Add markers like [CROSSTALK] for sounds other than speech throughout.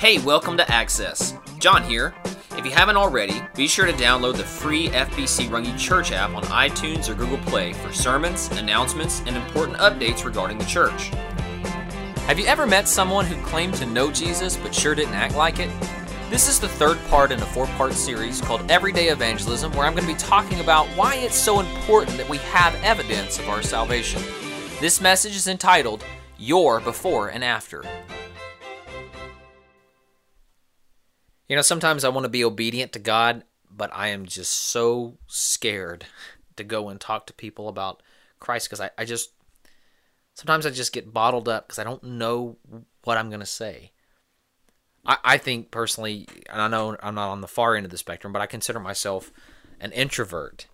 Hey, welcome to Access. Jon here. If you haven't already, be sure to download the free FBC Rungy Church app on iTunes or Google Play for sermons, announcements, and important updates regarding the church. Have you ever met someone who claimed to know Jesus but sure didn't act like it? This is the third part in a four part series called Everyday Evangelism, where I'm going to be talking about why it's so important that we have evidence of our salvation. This message is entitled Your Before and After. You know, sometimes I want to be obedient to God, but I am just so scared to go and talk to people about Christ because I, I just, sometimes I just get bottled up because I don't know what I'm going to say. I, I think personally, and I know I'm not on the far end of the spectrum, but I consider myself an introvert.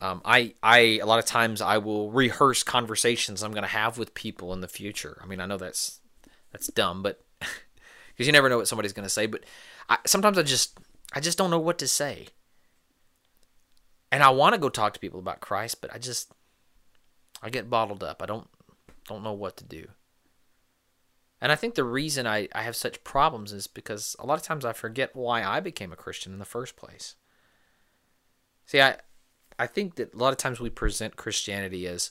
Um, I, I, a lot of times I will rehearse conversations I'm going to have with people in the future. I mean, I know that's, that's dumb, but because you never know what somebody's going to say, but I, sometimes I just I just don't know what to say. And I want to go talk to people about Christ, but I just I get bottled up. I don't don't know what to do. And I think the reason I, I have such problems is because a lot of times I forget why I became a Christian in the first place. See, I I think that a lot of times we present Christianity as,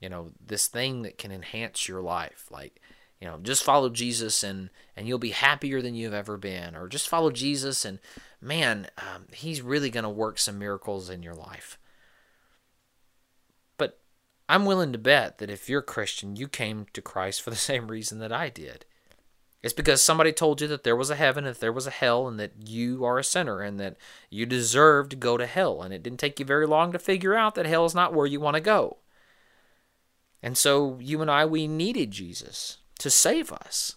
you know, this thing that can enhance your life. Like, you know just follow jesus and and you'll be happier than you've ever been. Or just follow jesus and man um, he's really going to work some miracles in your life. But i'm willing to bet that if you're a christian you came to christ for the [LAUGHS] same reason that i did. It's because somebody told you that there was a heaven and there was a hell and that you are a sinner and that you deserve to go to hell. And it didn't take you very long to figure out that hell is not where you want to go. And so you and i we needed jesus to save us.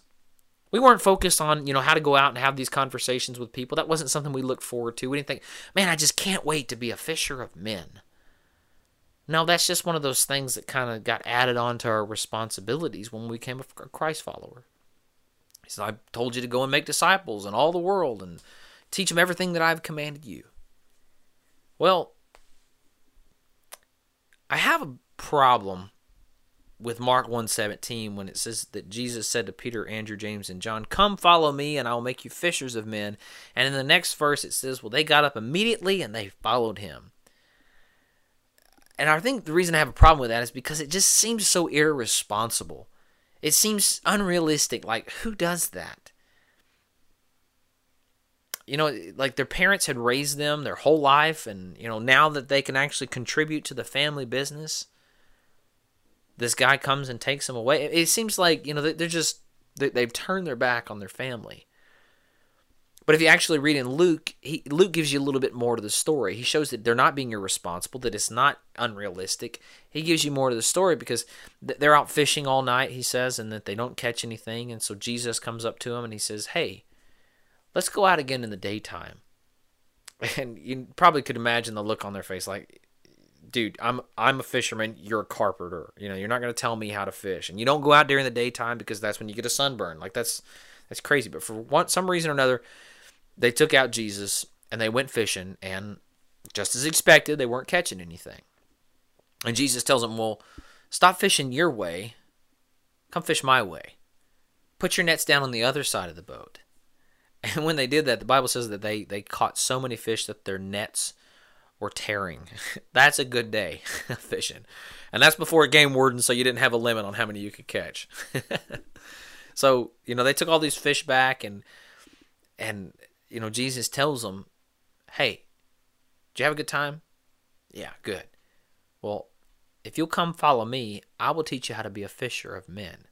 We weren't focused on, you know, how to go out and have these conversations with people. That wasn't something we looked forward to. We didn't think, man, I just can't wait to be a fisher of men. No, that's just one of those things that kind of got added on to our responsibilities when we became a Christ follower. He said, I told you to go and make disciples in all the world and teach them everything that I've commanded you. Well, I have a problem with Mark 1:17 when it says that Jesus said to Peter, Andrew, James and John, "Come follow me and I will make you fishers of men." And in the next verse it says, "Well, they got up immediately and they followed him." And I think the reason I have a problem with that is because it just seems so irresponsible. It seems unrealistic. Like who does that? You know, like their parents had raised them their whole life and you know, now that they can actually contribute to the family business, this guy comes and takes them away. It seems like you know they're just they've turned their back on their family. But if you actually read in Luke, he, Luke gives you a little bit more to the story. He shows that they're not being irresponsible, that it's not unrealistic. He gives you more to the story because they're out fishing all night, he says, and that they don't catch anything. And so Jesus comes up to him and he says, Hey, let's go out again in the daytime. [LAUGHS] And you probably could imagine the look on their face like, dude, I'm I'm a fisherman. You're a carpenter. You know, you're not gonna tell me how to fish, and you don't go out during the daytime because that's when you get a sunburn. Like that's that's crazy. But for one some reason or another, they took out Jesus and they went fishing, and just as expected, they weren't catching anything. And Jesus tells them, "Well, stop fishing your way. Come fish my way. Put your nets down on the other side of the boat." [LAUGHS] And when they did that, the Bible says that they they caught so many fish that their nets or tearing. [LAUGHS] That's a good day [LAUGHS] fishing. And that's before game warden, so you didn't have a limit on how many you could catch. [LAUGHS] so, you know, they took all these fish back and and you know, Jesus tells them, Hey, did you have a good time? Yeah, good. Well, if you'll come follow me, I will teach you how to be a fisher of men.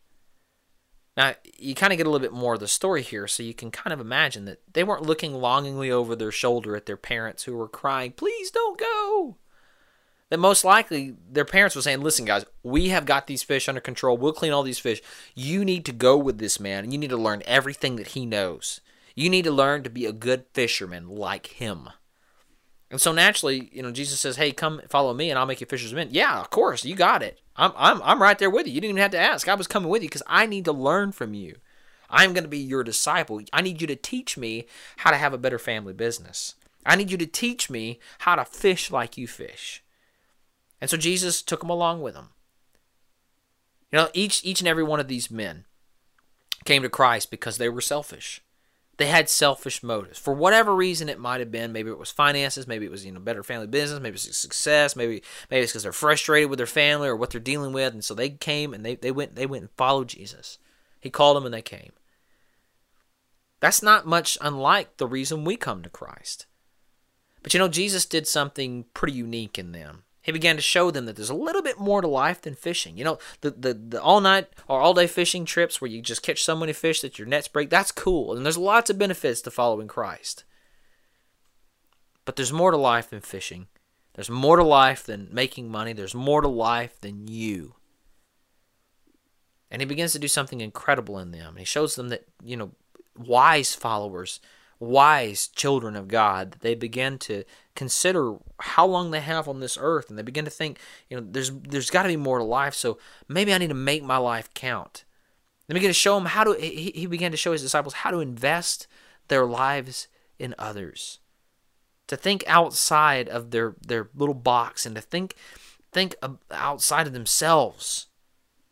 Now, you kind of get a little bit more of the story here, so you can kind of imagine that they weren't looking longingly over their shoulder at their parents who were crying, Please don't go. That most likely their parents were saying, Listen, guys, we have got these fish under control. We'll clean all these fish. You need to go with this man, and you need to learn everything that he knows. You need to learn to be a good fisherman like him. And so naturally, you know, Jesus says, "Hey, come follow me, and I'll make you fishers of men." Yeah, of course, you got it. I'm I'm I'm right there with you. You didn't even have to ask. I was coming with you because I need to learn from you. I'm going to be your disciple. I need you to teach me how to have a better family business. I need you to teach me how to fish like you fish. And so Jesus took them along with him. You know, each each and every one of these men came to Christ because they were selfish. They had selfish motives. For whatever reason it might have been, maybe it was finances, maybe it was, you know, better family business, maybe it's success, maybe maybe it's because they're frustrated with their family or what they're dealing with, and so they came and they, they went they went and followed Jesus. He called them and they came. That's not much unlike the reason we come to Christ. But you know, Jesus did something pretty unique in them. He began to show them that there's a little bit more to life than fishing. You know, the, the, the all night or all day fishing trips where you just catch so many fish that your nets break, that's cool. And there's lots of benefits to following Christ. But there's more to life than fishing. There's more to life than making money. There's more to life than you. And he begins to do something incredible in them. He shows them that, you know, wise followers wise children of God, that they begin to consider how long they have on this earth, and they begin to think, you know, there's there's got to be more to life. So maybe I need to make my life count. They begin to show him how to. He, he began to show his disciples how to invest their lives in others, to think outside of their their little box, and to think think outside of themselves.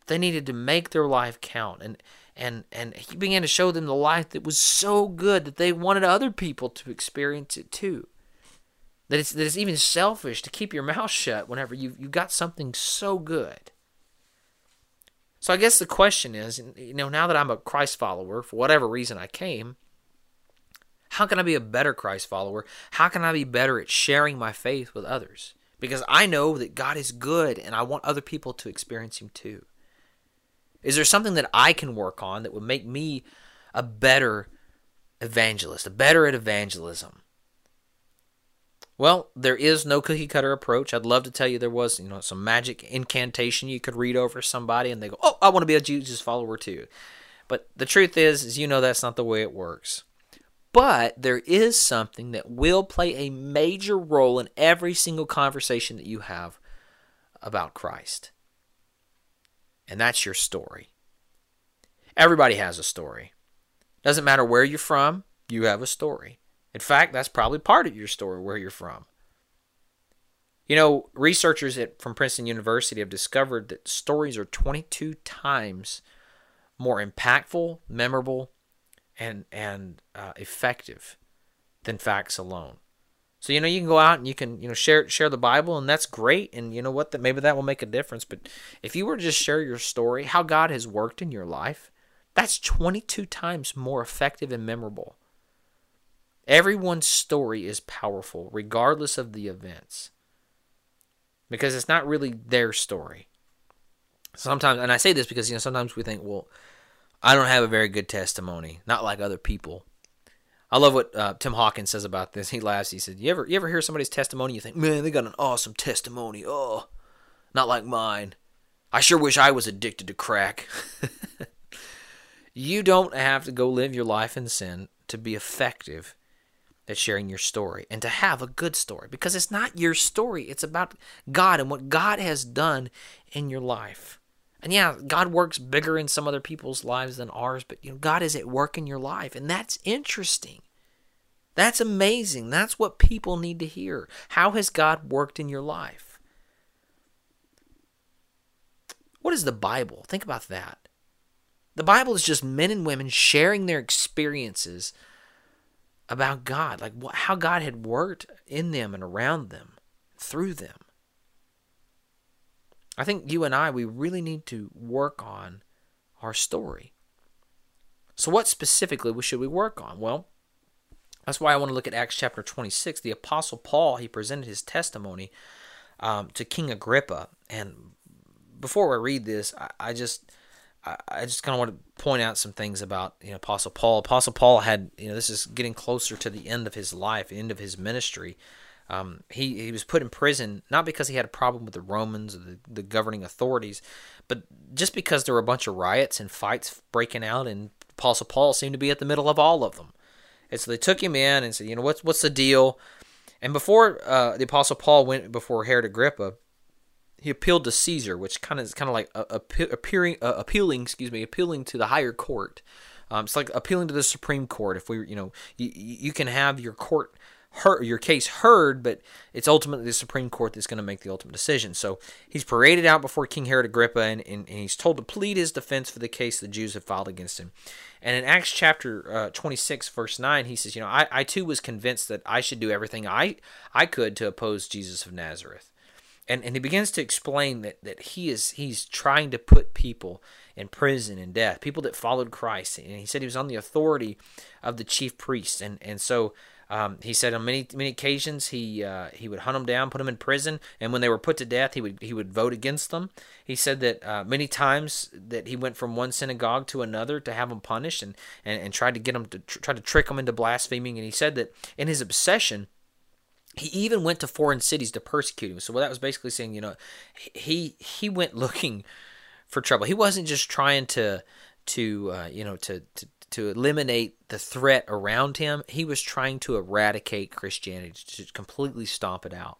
They needed to make their life count, and and and he began to show them the life that was so good that they wanted other people to experience it too. That it's that it's even selfish to keep your mouth shut whenever you've, you've got something so good. So I guess the question is, you know, now that I'm a Christ follower, for whatever reason I came, how can I be a better Christ follower? How can I be better at sharing my faith with others? Because I know that God is good and I want other people to experience Him too. Is there something that I can work on that would make me a better evangelist, a better at evangelism? Well, there is no cookie cutter approach. I'd love to tell you there was, you know, some magic incantation you could read over somebody and they go, "Oh, I want to be a Jesus follower too." But the truth is, is you know that's not the way it works. But there is something that will play a major role in every single conversation that you have about Christ and that's your story. Everybody has a story. Doesn't matter where you're from, you have a story. In fact, that's probably part of your story where you're from. You know, researchers at, from Princeton University have discovered that stories are 22 times more impactful, memorable, and and uh, effective than facts alone. So you know you can go out and you can you know share share the Bible and that's great and you know what that maybe that will make a difference. But if you were to just share your story, how God has worked in your life, that's 22 times more effective and memorable. Everyone's story is powerful, regardless of the events, because it's not really their story. Sometimes, and I say this because you know sometimes we think, well, I don't have a very good testimony, not like other people. I love what uh, Tim Hawkins says about this. He laughs. He said, "You ever you ever hear somebody's testimony? You think, man, they got an awesome testimony. Oh, not like mine. I sure wish I was addicted to crack." [LAUGHS] you don't have to go live your life in sin to be effective sharing your story and to have a good story because it's not your story. It's about God and what God has done in your life. And yeah, God works bigger in some other people's lives than ours, but you know, God is at work in your life, and that's interesting. That's amazing. That's what people need to hear. How has God worked in your life? What is the Bible? Think about that. The Bible is just men and women sharing their experiences about God, like how God had worked in them and around them, through them. I think you and I, we really need to work on our story. So, what specifically should we work on? Well, that's why I want to look at Acts chapter 26. The Apostle Paul, he presented his testimony um, to King Agrippa. And before I read this, I, I just. I just kind of want to point out some things about you know Apostle Paul. Apostle Paul had you know this is getting closer to the end of his life, end of his ministry, um, he, he was put in prison not because he had a problem with the Romans or the, the governing authorities, but just because there were a bunch of riots and fights breaking out, and Apostle Paul seemed to be at the middle of all of them. And so they took him in and said, you know, what's what's the deal? And before uh, the Apostle Paul went before Herod Agrippa, he appealed to Caesar, which kind of is kind of like appearing, uh, appealing, excuse me, appealing to the higher court. Um, it's like appealing to the Supreme Court. If we, you know, you, you can have your court heard, your case heard, but it's ultimately the Supreme Court that's going to make the ultimate decision. So he's paraded out before King Herod Agrippa, and, and, and he's told to plead his defense for the case the Jews have filed against him. And in Acts chapter uh, 26, verse 9, he says, You know, I, I too was convinced that I should do everything I, I could to oppose Jesus of Nazareth. And, and he begins to explain that, that he is he's trying to put people in prison and death, people that followed Christ. And he said he was on the authority of the chief priests. And, and so um, he said on many many occasions he uh, he would hunt them down, put them in prison, and when they were put to death, he would he would vote against them. He said that uh, many times that he went from one synagogue to another to have them punished, and and, and tried to get them to tr- try to trick them into blaspheming. And he said that in his obsession, he even went to foreign cities to persecute him. So that was basically saying, you know, he he went looking for trouble. He wasn't just trying to to uh, you know to, to to eliminate the threat around him. He was trying to eradicate Christianity, to completely stomp it out.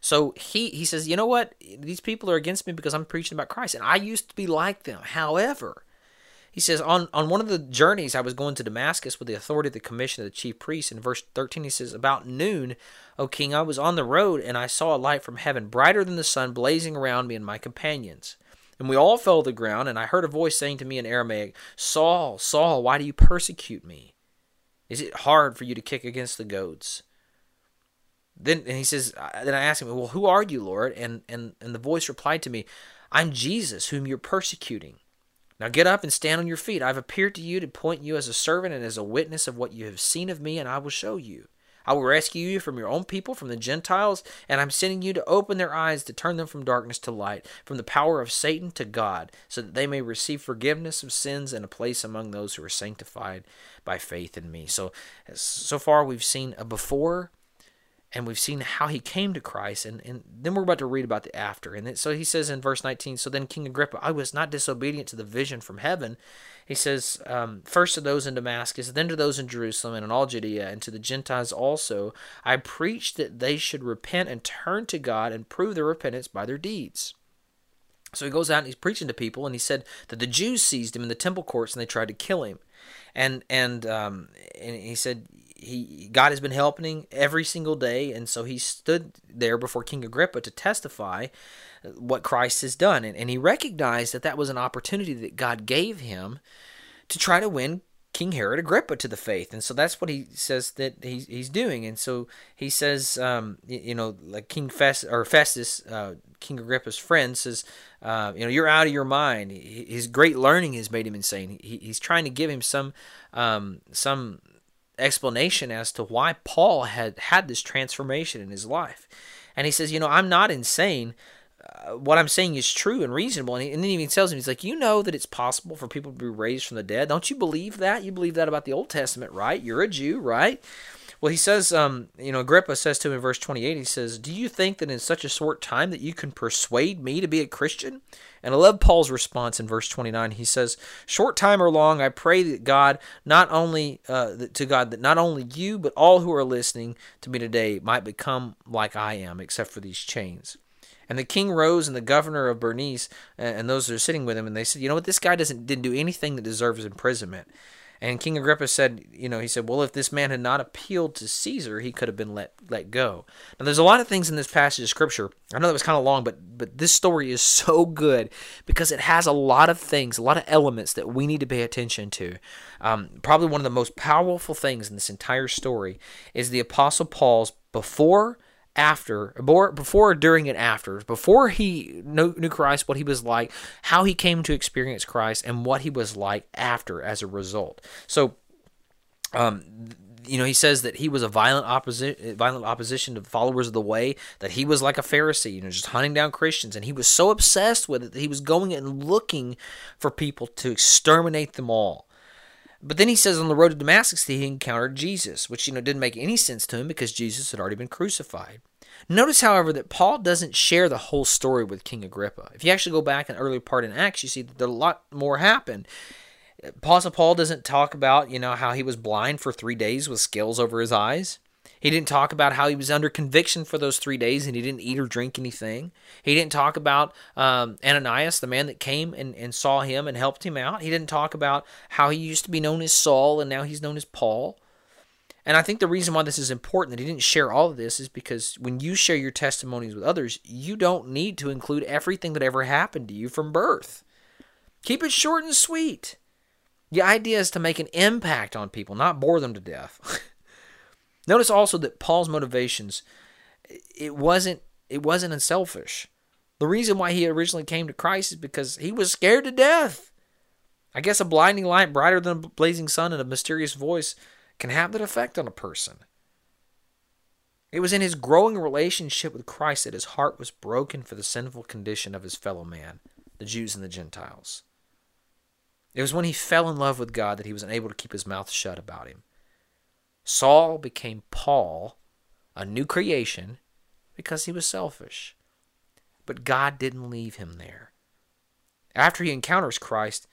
So he he says, you know what? These people are against me because I'm preaching about Christ, and I used to be like them. However, he says on on one of the journeys I was going to Damascus with the authority of the commission of the chief priests. In verse thirteen, he says, about noon, O king, I was on the road and I saw a light from heaven, brighter than the sun, blazing around me and my companions. And we all fell to the ground, and I heard a voice saying to me in Aramaic, Saul, Saul, why do you persecute me? Is it hard for you to kick against the goads? Then and he says, then I asked him, Well, who are you, Lord? And and and the voice replied to me, I'm Jesus, whom you're persecuting. Now get up and stand on your feet. I've appeared to you to point you as a servant and as a witness of what you have seen of me, and I will show you. I will rescue you from your own people, from the Gentiles, and I'm sending you to open their eyes to turn them from darkness to light, from the power of Satan to God, so that they may receive forgiveness of sins and a place among those who are sanctified by faith in me. So, so far we've seen a before and we've seen how he came to Christ, and, and then we're about to read about the after. And so he says in verse 19, So then King Agrippa, I was not disobedient to the vision from heaven. He says, um, First to those in Damascus, then to those in Jerusalem and in all Judea, and to the Gentiles also, I preached that they should repent and turn to God and prove their repentance by their deeds. So he goes out and he's preaching to people, and he said that the Jews seized him in the temple courts and they tried to kill him. And and um, and he said, he God has been helping every single day, and so he stood there before King Agrippa to testify what Christ has done, and, and he recognized that that was an opportunity that God gave him to try to win King Herod Agrippa to the faith, and so that's what he says that he's he's doing, and so he says, um, you know, like King Fest or Festus, uh, King Agrippa's friend says, uh, you know, you're out of your mind. His great learning has made him insane. He, he's trying to give him some um, some explanation as to why Paul had had this transformation in his life. And he says, You know, I'm not insane. Uh, what I'm saying is true and reasonable. And, he, and then he even tells him, He's like, You know that it's possible for people to be raised from the dead. Don't you believe that? You believe that about the Old Testament, right? You're a Jew, right? Well, he says, um, you know, Agrippa says to him in verse 28, he says, Do you think that in such a short time that you can persuade me to be a Christian? And I love Paul's response in verse 29. He says, Short time or long, I pray that God, not only, uh, to God, that not only you, but all who are listening to me today might become like I am, except for these chains. And the king rose, and the governor of Bernice, and those that are sitting with him, and they said, You know what? This guy doesn't didn't do anything that deserves imprisonment. And King Agrippa said, you know, he said, well, if this man had not appealed to Caesar, he could have been let let go. Now, there's a lot of things in this passage of scripture. I know that was kind of long, but but this story is so good because it has a lot of things, a lot of elements that we need to pay attention to. Um, probably one of the most powerful things in this entire story is the Apostle Paul's before after, before, during, and after, before he knew, Christ, what he was like, how he came to experience Christ, and what he was like after as a result. So, um, you know, he says that he was a violent opposition, violent opposition to followers of the way. That he was like a Pharisee, you know, just hunting down Christians, and he was so obsessed with it that he was going and looking for people to exterminate them all. But then he says on the road to Damascus that he encountered Jesus, which you know didn't make any sense to him because Jesus had already been crucified. Notice, however, that Paul doesn't share the whole story with King Agrippa. If you actually go back an early part in Acts, you see that a lot more happened. Apostle Paul doesn't talk about, you know, how he was blind for three days with scales over his eyes. He didn't talk about how he was under conviction for those three days and he didn't eat or drink anything. He didn't talk about um, Ananias, the man that came and, and saw him and helped him out. He didn't talk about how he used to be known as Saul and now he's known as Paul. And I think the reason why this is important that he didn't share all of this is because when you share your testimonies with others, you don't need to include everything that ever happened to you from birth. Keep it short and sweet. The idea is to make an impact on people, not bore them to death. [LAUGHS] Notice also that Paul's motivations it wasn't it wasn't unselfish. The reason why he originally came to Christ is because he was scared to death. I guess a blinding light brighter than a blazing sun and a mysterious voice can have that effect on a person. It was in his growing relationship with Christ that his heart was broken for the sinful condition of his fellow man, the Jews and the Gentiles. It was when he fell in love with God that he was unable to keep his mouth shut about him. Saul became Paul, a new creation, because he was selfish. But God didn't leave him there. After he encounters Christ,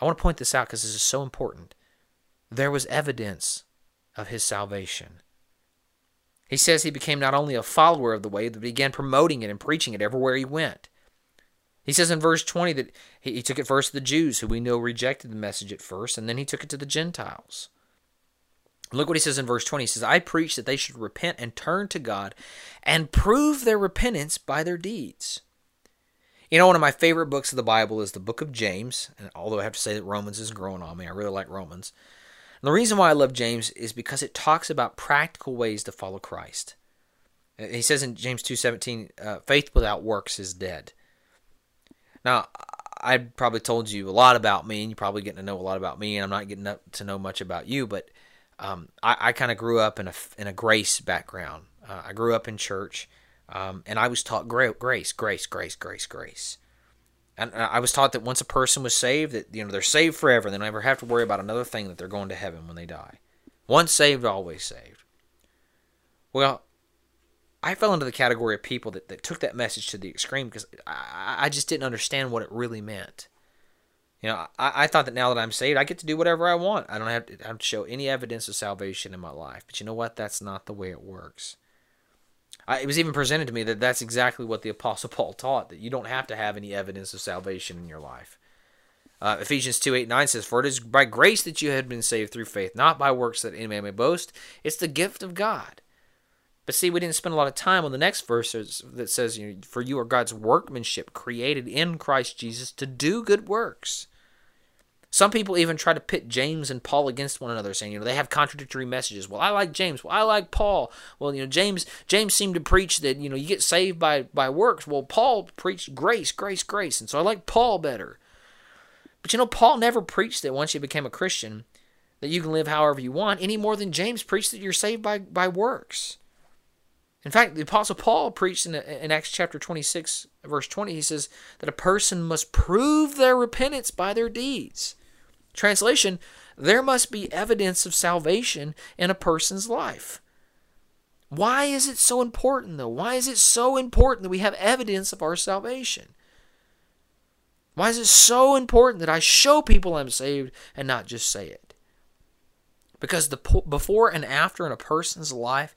I want to point this out because this is so important. There was evidence of his salvation. He says he became not only a follower of the way, but began promoting it and preaching it everywhere he went. He says in verse 20 that he, he took it first to the Jews, who we know rejected the message at first, and then he took it to the Gentiles. Look what he says in verse 20. He says, I preach that they should repent and turn to God and prove their repentance by their deeds. You know, one of my favorite books of the Bible is the book of James. And although I have to say that Romans is growing on me, I really like Romans. And the reason why I love James is because it talks about practical ways to follow Christ. He says in James 2.17, uh, faith without works is dead. Now, I probably told you a lot about me, and you're probably getting to know a lot about me, and I'm not getting up to know much about you. But um, I, I kind of grew up in a in a grace background. Uh, I grew up in church, um, and I was taught grace, grace, grace, grace, grace, grace. And I was taught that once a person was saved, that you know they're saved forever. and They don't have to worry about another thing that they're going to heaven when they die. Once saved, always saved. Well, I fell into the category of people that, that took that message to the extreme because I, I just didn't understand what it really meant. You know, I, I thought that now that I'm saved, I get to do whatever I want. I don't have to, have to show any evidence of salvation in my life. But you know what? That's not the way it works. I, it was even presented to me that that's exactly what the Apostle [LAUGHS] Paul taught that you don't have to have any evidence of salvation in your life. Uh, Ephesians 2 8 9 says, For it is by grace that you have been saved through faith, not by works that any man may boast. It's the gift of God. But see, we didn't spend a lot of time on the next verse that says, For you are God's workmanship, created in Christ Jesus to do good works. Some people even try to pit James and Paul against one another, saying, you know, they have contradictory messages. Well, I like James. Well, I like Paul. Well, you know, James James seemed to preach that, you know, you get saved by by works. Well, Paul preached grace, grace, grace. And so I like Paul better. But you know, Paul never preached that once you became a Christian that you can live however you want, any more than James preached that you're saved by by works. In fact, the Apostle Paul preached in, in Acts chapter 26, verse 20, he says that a person must prove their repentance by their deeds. Translation, there must be evidence of salvation in a person's life. Why is it so important, though? Why is it so important that we have evidence of our salvation? Why is it so important that I show people I'm saved and not just say it? Because the before and after in a person's life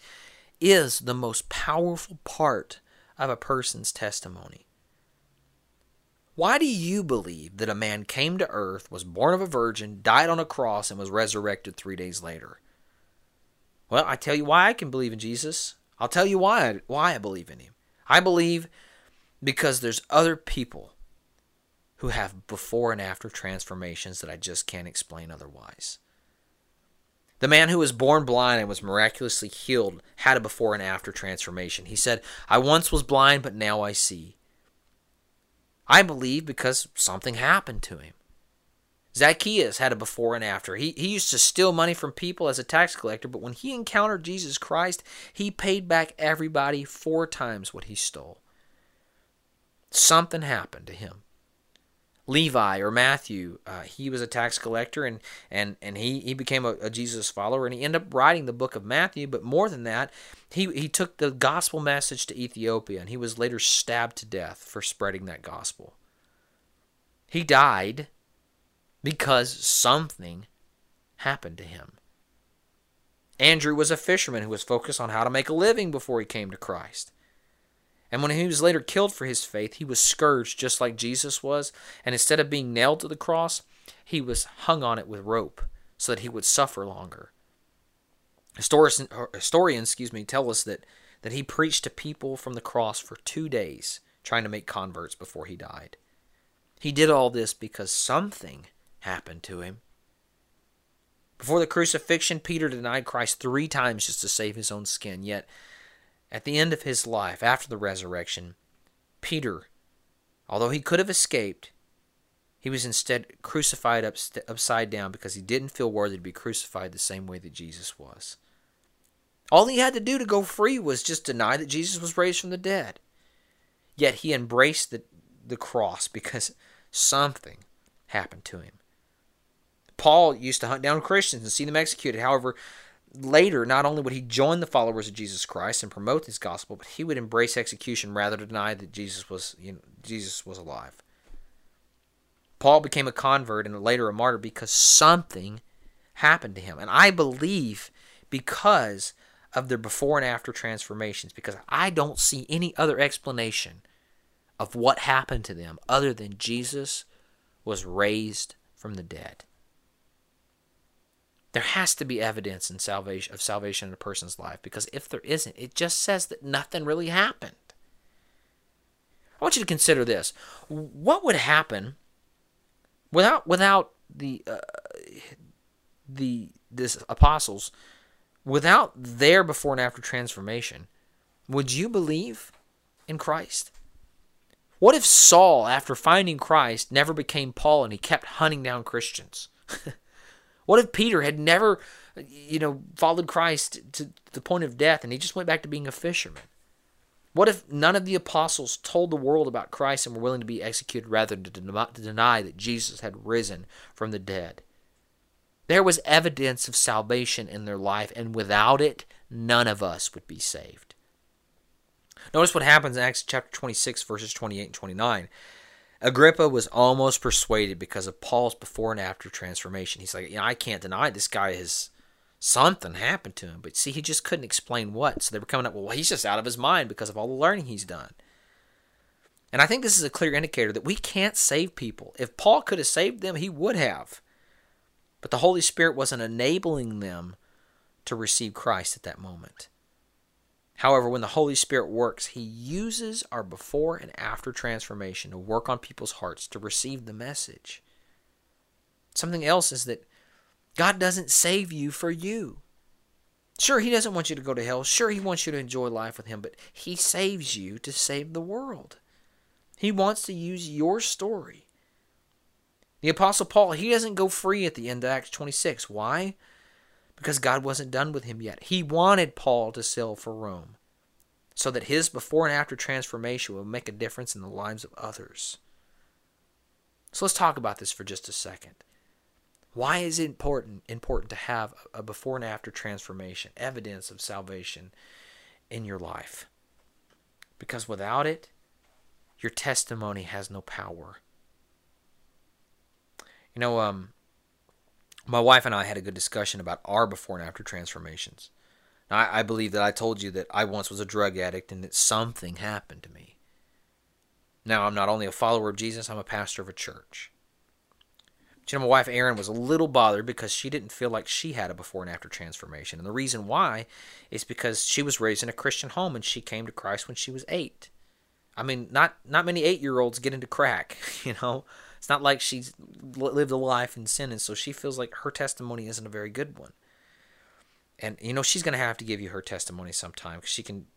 is the most powerful part of a person's testimony. Why do you believe that a man came to earth, was born of a virgin, died on a cross, and was resurrected three days later? Well, I tell you why I can believe in Jesus. I'll tell you why I, why I believe in him. I believe because there's other people who have before and after transformations that I just can't explain otherwise. The man who was born blind and was miraculously healed had a before and after transformation. He said, I once was blind, but now I see. I believe because something happened to him. Zacchaeus had a before and after. He, he used to steal money from people as a tax collector, but when he encountered Jesus Christ, he paid back everybody four times what he stole. Something happened to him. Levi or Matthew, uh, he was a tax collector and and and he he became a, a, Jesus follower and he ended up writing the book of Matthew. But more than that, he he took the gospel message to Ethiopia and he was later stabbed to death for spreading that gospel. He died because something happened to him. Andrew was a fisherman who was focused on how to make a living before he came to Christ. And when he was later killed for his faith, he was scourged just like Jesus was. And instead of being nailed to the cross, he was hung on it with rope so that he would suffer longer. Historians, historians excuse me, tell us that, that he preached to people from the cross for two days, trying to make converts before he died. He did all this because something happened to him. Before the crucifixion, Peter denied Christ three times just to save his own skin. Yet, at the end of his life, after the resurrection, Peter, although he could have escaped, he was instead crucified up, upside down because he didn't feel worthy to be crucified the same way that Jesus was. All he had to do to go free was just deny that Jesus was raised from the dead. Yet he embraced the, the cross because something happened to him. Paul used to hunt down Christians and see them executed. However, later, not only would he join the followers of Jesus Christ and promote his gospel, but he would embrace execution rather than deny that Jesus was, you know, Jesus was alive. Paul became a convert and later a martyr because something happened to him. And I believe because of their before and after transformations, because I don't see any other explanation of what happened to them other than Jesus was raised from the dead. There has to be evidence in salvation of salvation in a person's life because if there isn't, it just says that nothing really happened. I want you to consider this. What would happen without without the uh, the this apostles without their before and after transformation? Would you believe in Christ? What if Saul, after finding Christ, never became Paul and he kept hunting down Christians? [LAUGHS] What if Peter had never, you know, followed Christ to the point of death and he just went back to being a fisherman? What if none of the apostles told the world about Christ and were willing to be executed rather than to deny that Jesus had risen from the dead? There was evidence of salvation in their life, and without it, none of us would be saved. Notice what happens in Acts chapter 26, verses 28 and 29. Agrippa was almost persuaded because of Paul's before and after transformation. He's like, you know, I can't deny this guy has something happened to him, but see, he just couldn't explain what. So they were coming up, well, he's just out of his mind because of all the learning he's done. And I think this is a clear indicator that we can't save people. If Paul could have saved them, he would have. But the Holy Spirit wasn't enabling them to receive Christ at that moment. However, when the Holy Spirit works, He uses our before and after transformation to work on people's hearts to receive the message. Something else is that God doesn't save you for you. Sure, He doesn't want you to go to hell. Sure, He wants you to enjoy life with Him, but He saves you to save the world. He wants to use your story. The Apostle Paul, he doesn't go free at the end of Acts 26. Why? Because God wasn't done with him yet. He wanted Paul to sail for Rome so that his before and after transformation would make a difference in the lives of others. So let's talk about this for just a second. Why is it important important to have a before and after transformation, evidence of salvation in your life? Because without it, your testimony has no power. You know, um, my wife and I had a good discussion about our before and after transformations. Now, I, I believe that I told you that I once was a drug addict and that something happened to me. Now, I'm not only a follower of Jesus, I'm a pastor of a church. But you know, my wife Erin was a little bothered because she didn't feel like she had a before and after transformation. And the reason why is because she was raised in a Christian home and she came to Christ when she was eight. I mean, not not many eight year olds get into crack, [LAUGHS] you know. It's not like she's lived a life in sin, and so she feels like her testimony isn't a very good one. And you know she's going to have to give you her testimony sometime because she can,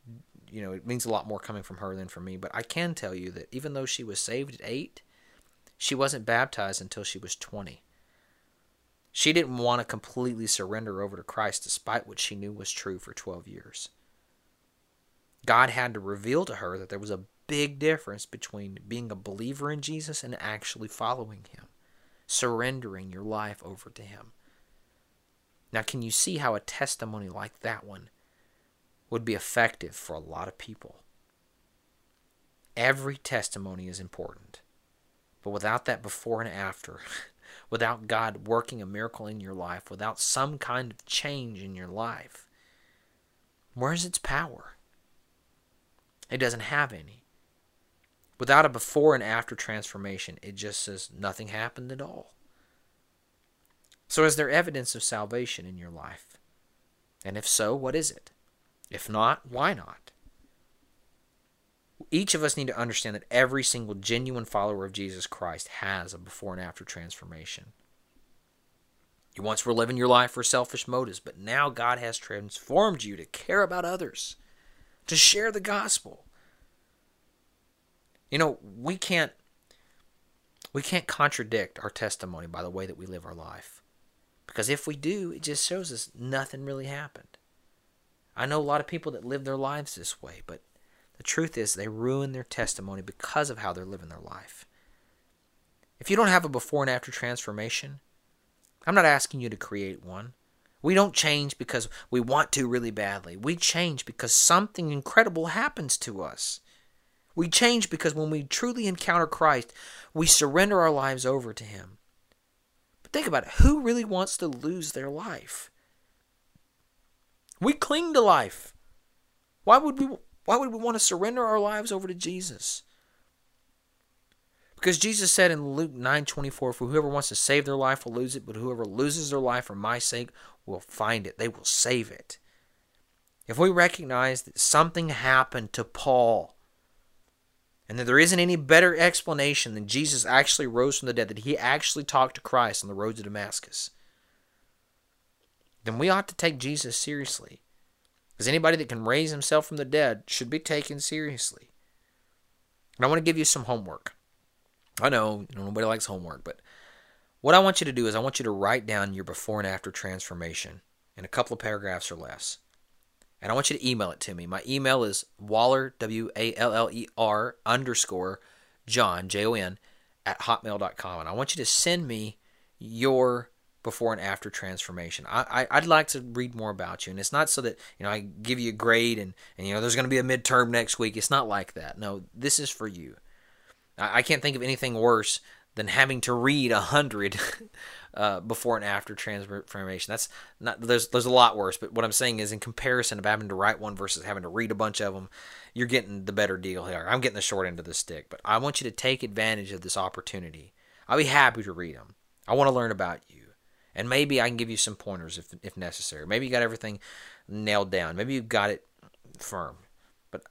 you know, it means a lot more coming from her than from me. But I can tell you that even though she was saved at eight, she wasn't baptized until she was twenty. She didn't want to completely surrender over to Christ despite what she knew was true for 12 years. God had to reveal to her that there was a big difference between being a believer in Jesus and actually following Him, surrendering your life over to Him. Now, can you see how a testimony like that one would be effective for a lot of people? Every testimony is important, but without that before and after, [LAUGHS] without God working a miracle in your life, without some kind of change in your life, where's its power? It doesn't have any. Without a before and after transformation, it just says nothing happened at all. So, is there evidence of salvation in your life? And if so, what is it? If not, why not? Each of us need to understand that every single genuine follower of Jesus Christ has a before and after transformation. You once were living your life for selfish motives, but now God has transformed you to care about others, to share the gospel. You know, we can't we can't contradict our testimony by the way that we live our life. Because if we do, it just shows us nothing really happened. I know a lot of people that live their lives this way, but the truth is they ruin their testimony because of how they're living their life. If you don't have a before and after transformation, I'm not asking you to create one. We don't change because we want to really badly. We change because something incredible happens to us. We change because when we truly encounter Christ, we surrender our lives over to Him. But think about it who really wants to lose their life? We cling to life. Why would we why would we want to surrender our lives over to Jesus? Because Jesus said in Luke 9:24, "For whoever wants to save their life will lose it, but whoever loses their life for my sake will find it. They will save it." If we recognize that something happened to Paul and that there isn't any better explanation than Jesus actually rose from the dead, that he actually talked to Christ on the road to Damascus, then we ought to take Jesus seriously. Because anybody that can raise himself from the dead should be taken seriously. And I want to give you some homework. I know, nobody likes homework, but what I want you to do is I want you to write down your before and after transformation in a couple of paragraphs or less. And I want you to email it to me. My email is Waller, W A L L E R underscore Jon, J O N, at hotmail.com. And I want you to send me your before and after transformation. I, I would like to read more about you, and it's not so that you know I give you a grade and and you know there's going to be a midterm next week. It's not like that. No, this is for you. I, I can't think of anything worse than having to read a hundred [LAUGHS] uh, before and after transformation. That's not there's there's a lot worse. But what I'm saying is, in comparison of having to write one versus having to read a bunch of them, you're getting the better deal here. I'm getting the short end of the stick. But I want you to take advantage of this opportunity. I'll be happy to read them. I want to learn about you. And maybe I can give you some pointers if, if necessary. Maybe you got everything nailed down. Maybe you got it firm. But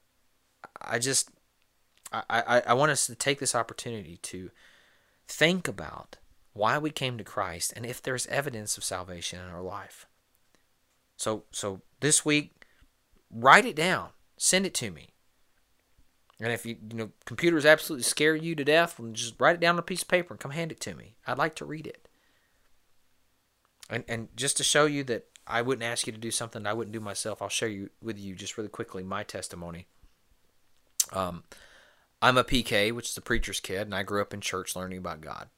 I just, I, I, I want us to take this opportunity to think about why we came to Christ and if there's evidence of salvation in our life. So, so this week, write it down. Send it to me. And if you, you know, computers absolutely scare you to death, well, just write it down on a piece of paper and come hand it to me. I'd like to read it. And and just to show you that I wouldn't ask you to do something I wouldn't do myself, I'll share you with you just really quickly my testimony. Um, I'm a PK, which is a preacher's kid, and I grew up in church learning about God.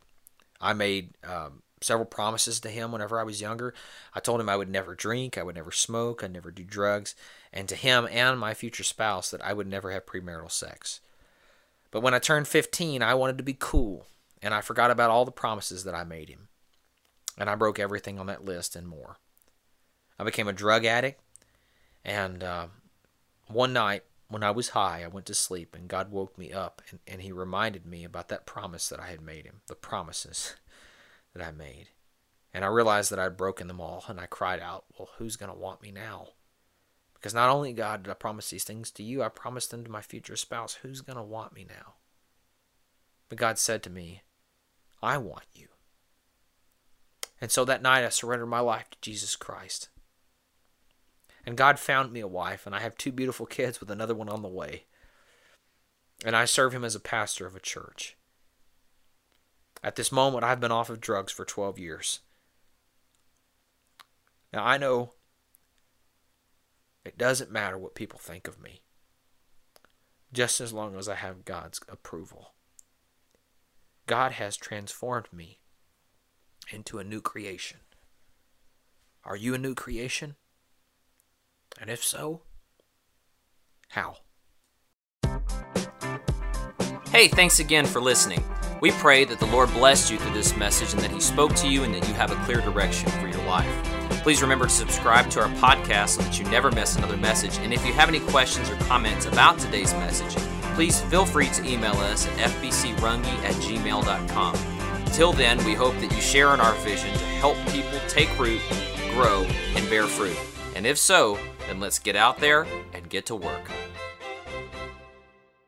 I made um, several promises to him whenever I was younger. I told him I would never drink, I would never smoke, I'd never do drugs, and to him and my future spouse that I would never have premarital sex. But when I turned 15, I wanted to be cool, and I forgot about all the promises that I made him and I broke everything on that list and more. I became a drug addict, and uh, one night when I was high, I went to sleep, and God woke me up, and, and He reminded me about that promise that I had made Him, the promises [LAUGHS] that I made. And I realized that I had broken them all, and I cried out, Well, who's going to want me now? Because not only, God, did I promise these things to you, I promised them to my future spouse. Who's going to want me now? But God said to me, I want you. And so that night I surrendered my life to Jesus Christ. And God found me a wife, and I have two beautiful kids with another one on the way. And I serve Him as a pastor of a church. At this moment, I've been off of drugs for 12 years. Now, I know it doesn't matter what people think of me, just as long as I have God's approval. God has transformed me into a new creation. Are you a new creation? And if so, how? Hey, thanks again for listening. We pray that the Lord blessed you through this message and that He spoke to you and that you have a clear direction for your life. Please remember to subscribe to our podcast so that you never miss another message. And if you have any questions or comments about today's message, please feel free to email us at fbcrungie at gmail.com. Till then, we hope that you share in our vision to help people take root, grow, and bear fruit. And if so, then let's get out there and get to work.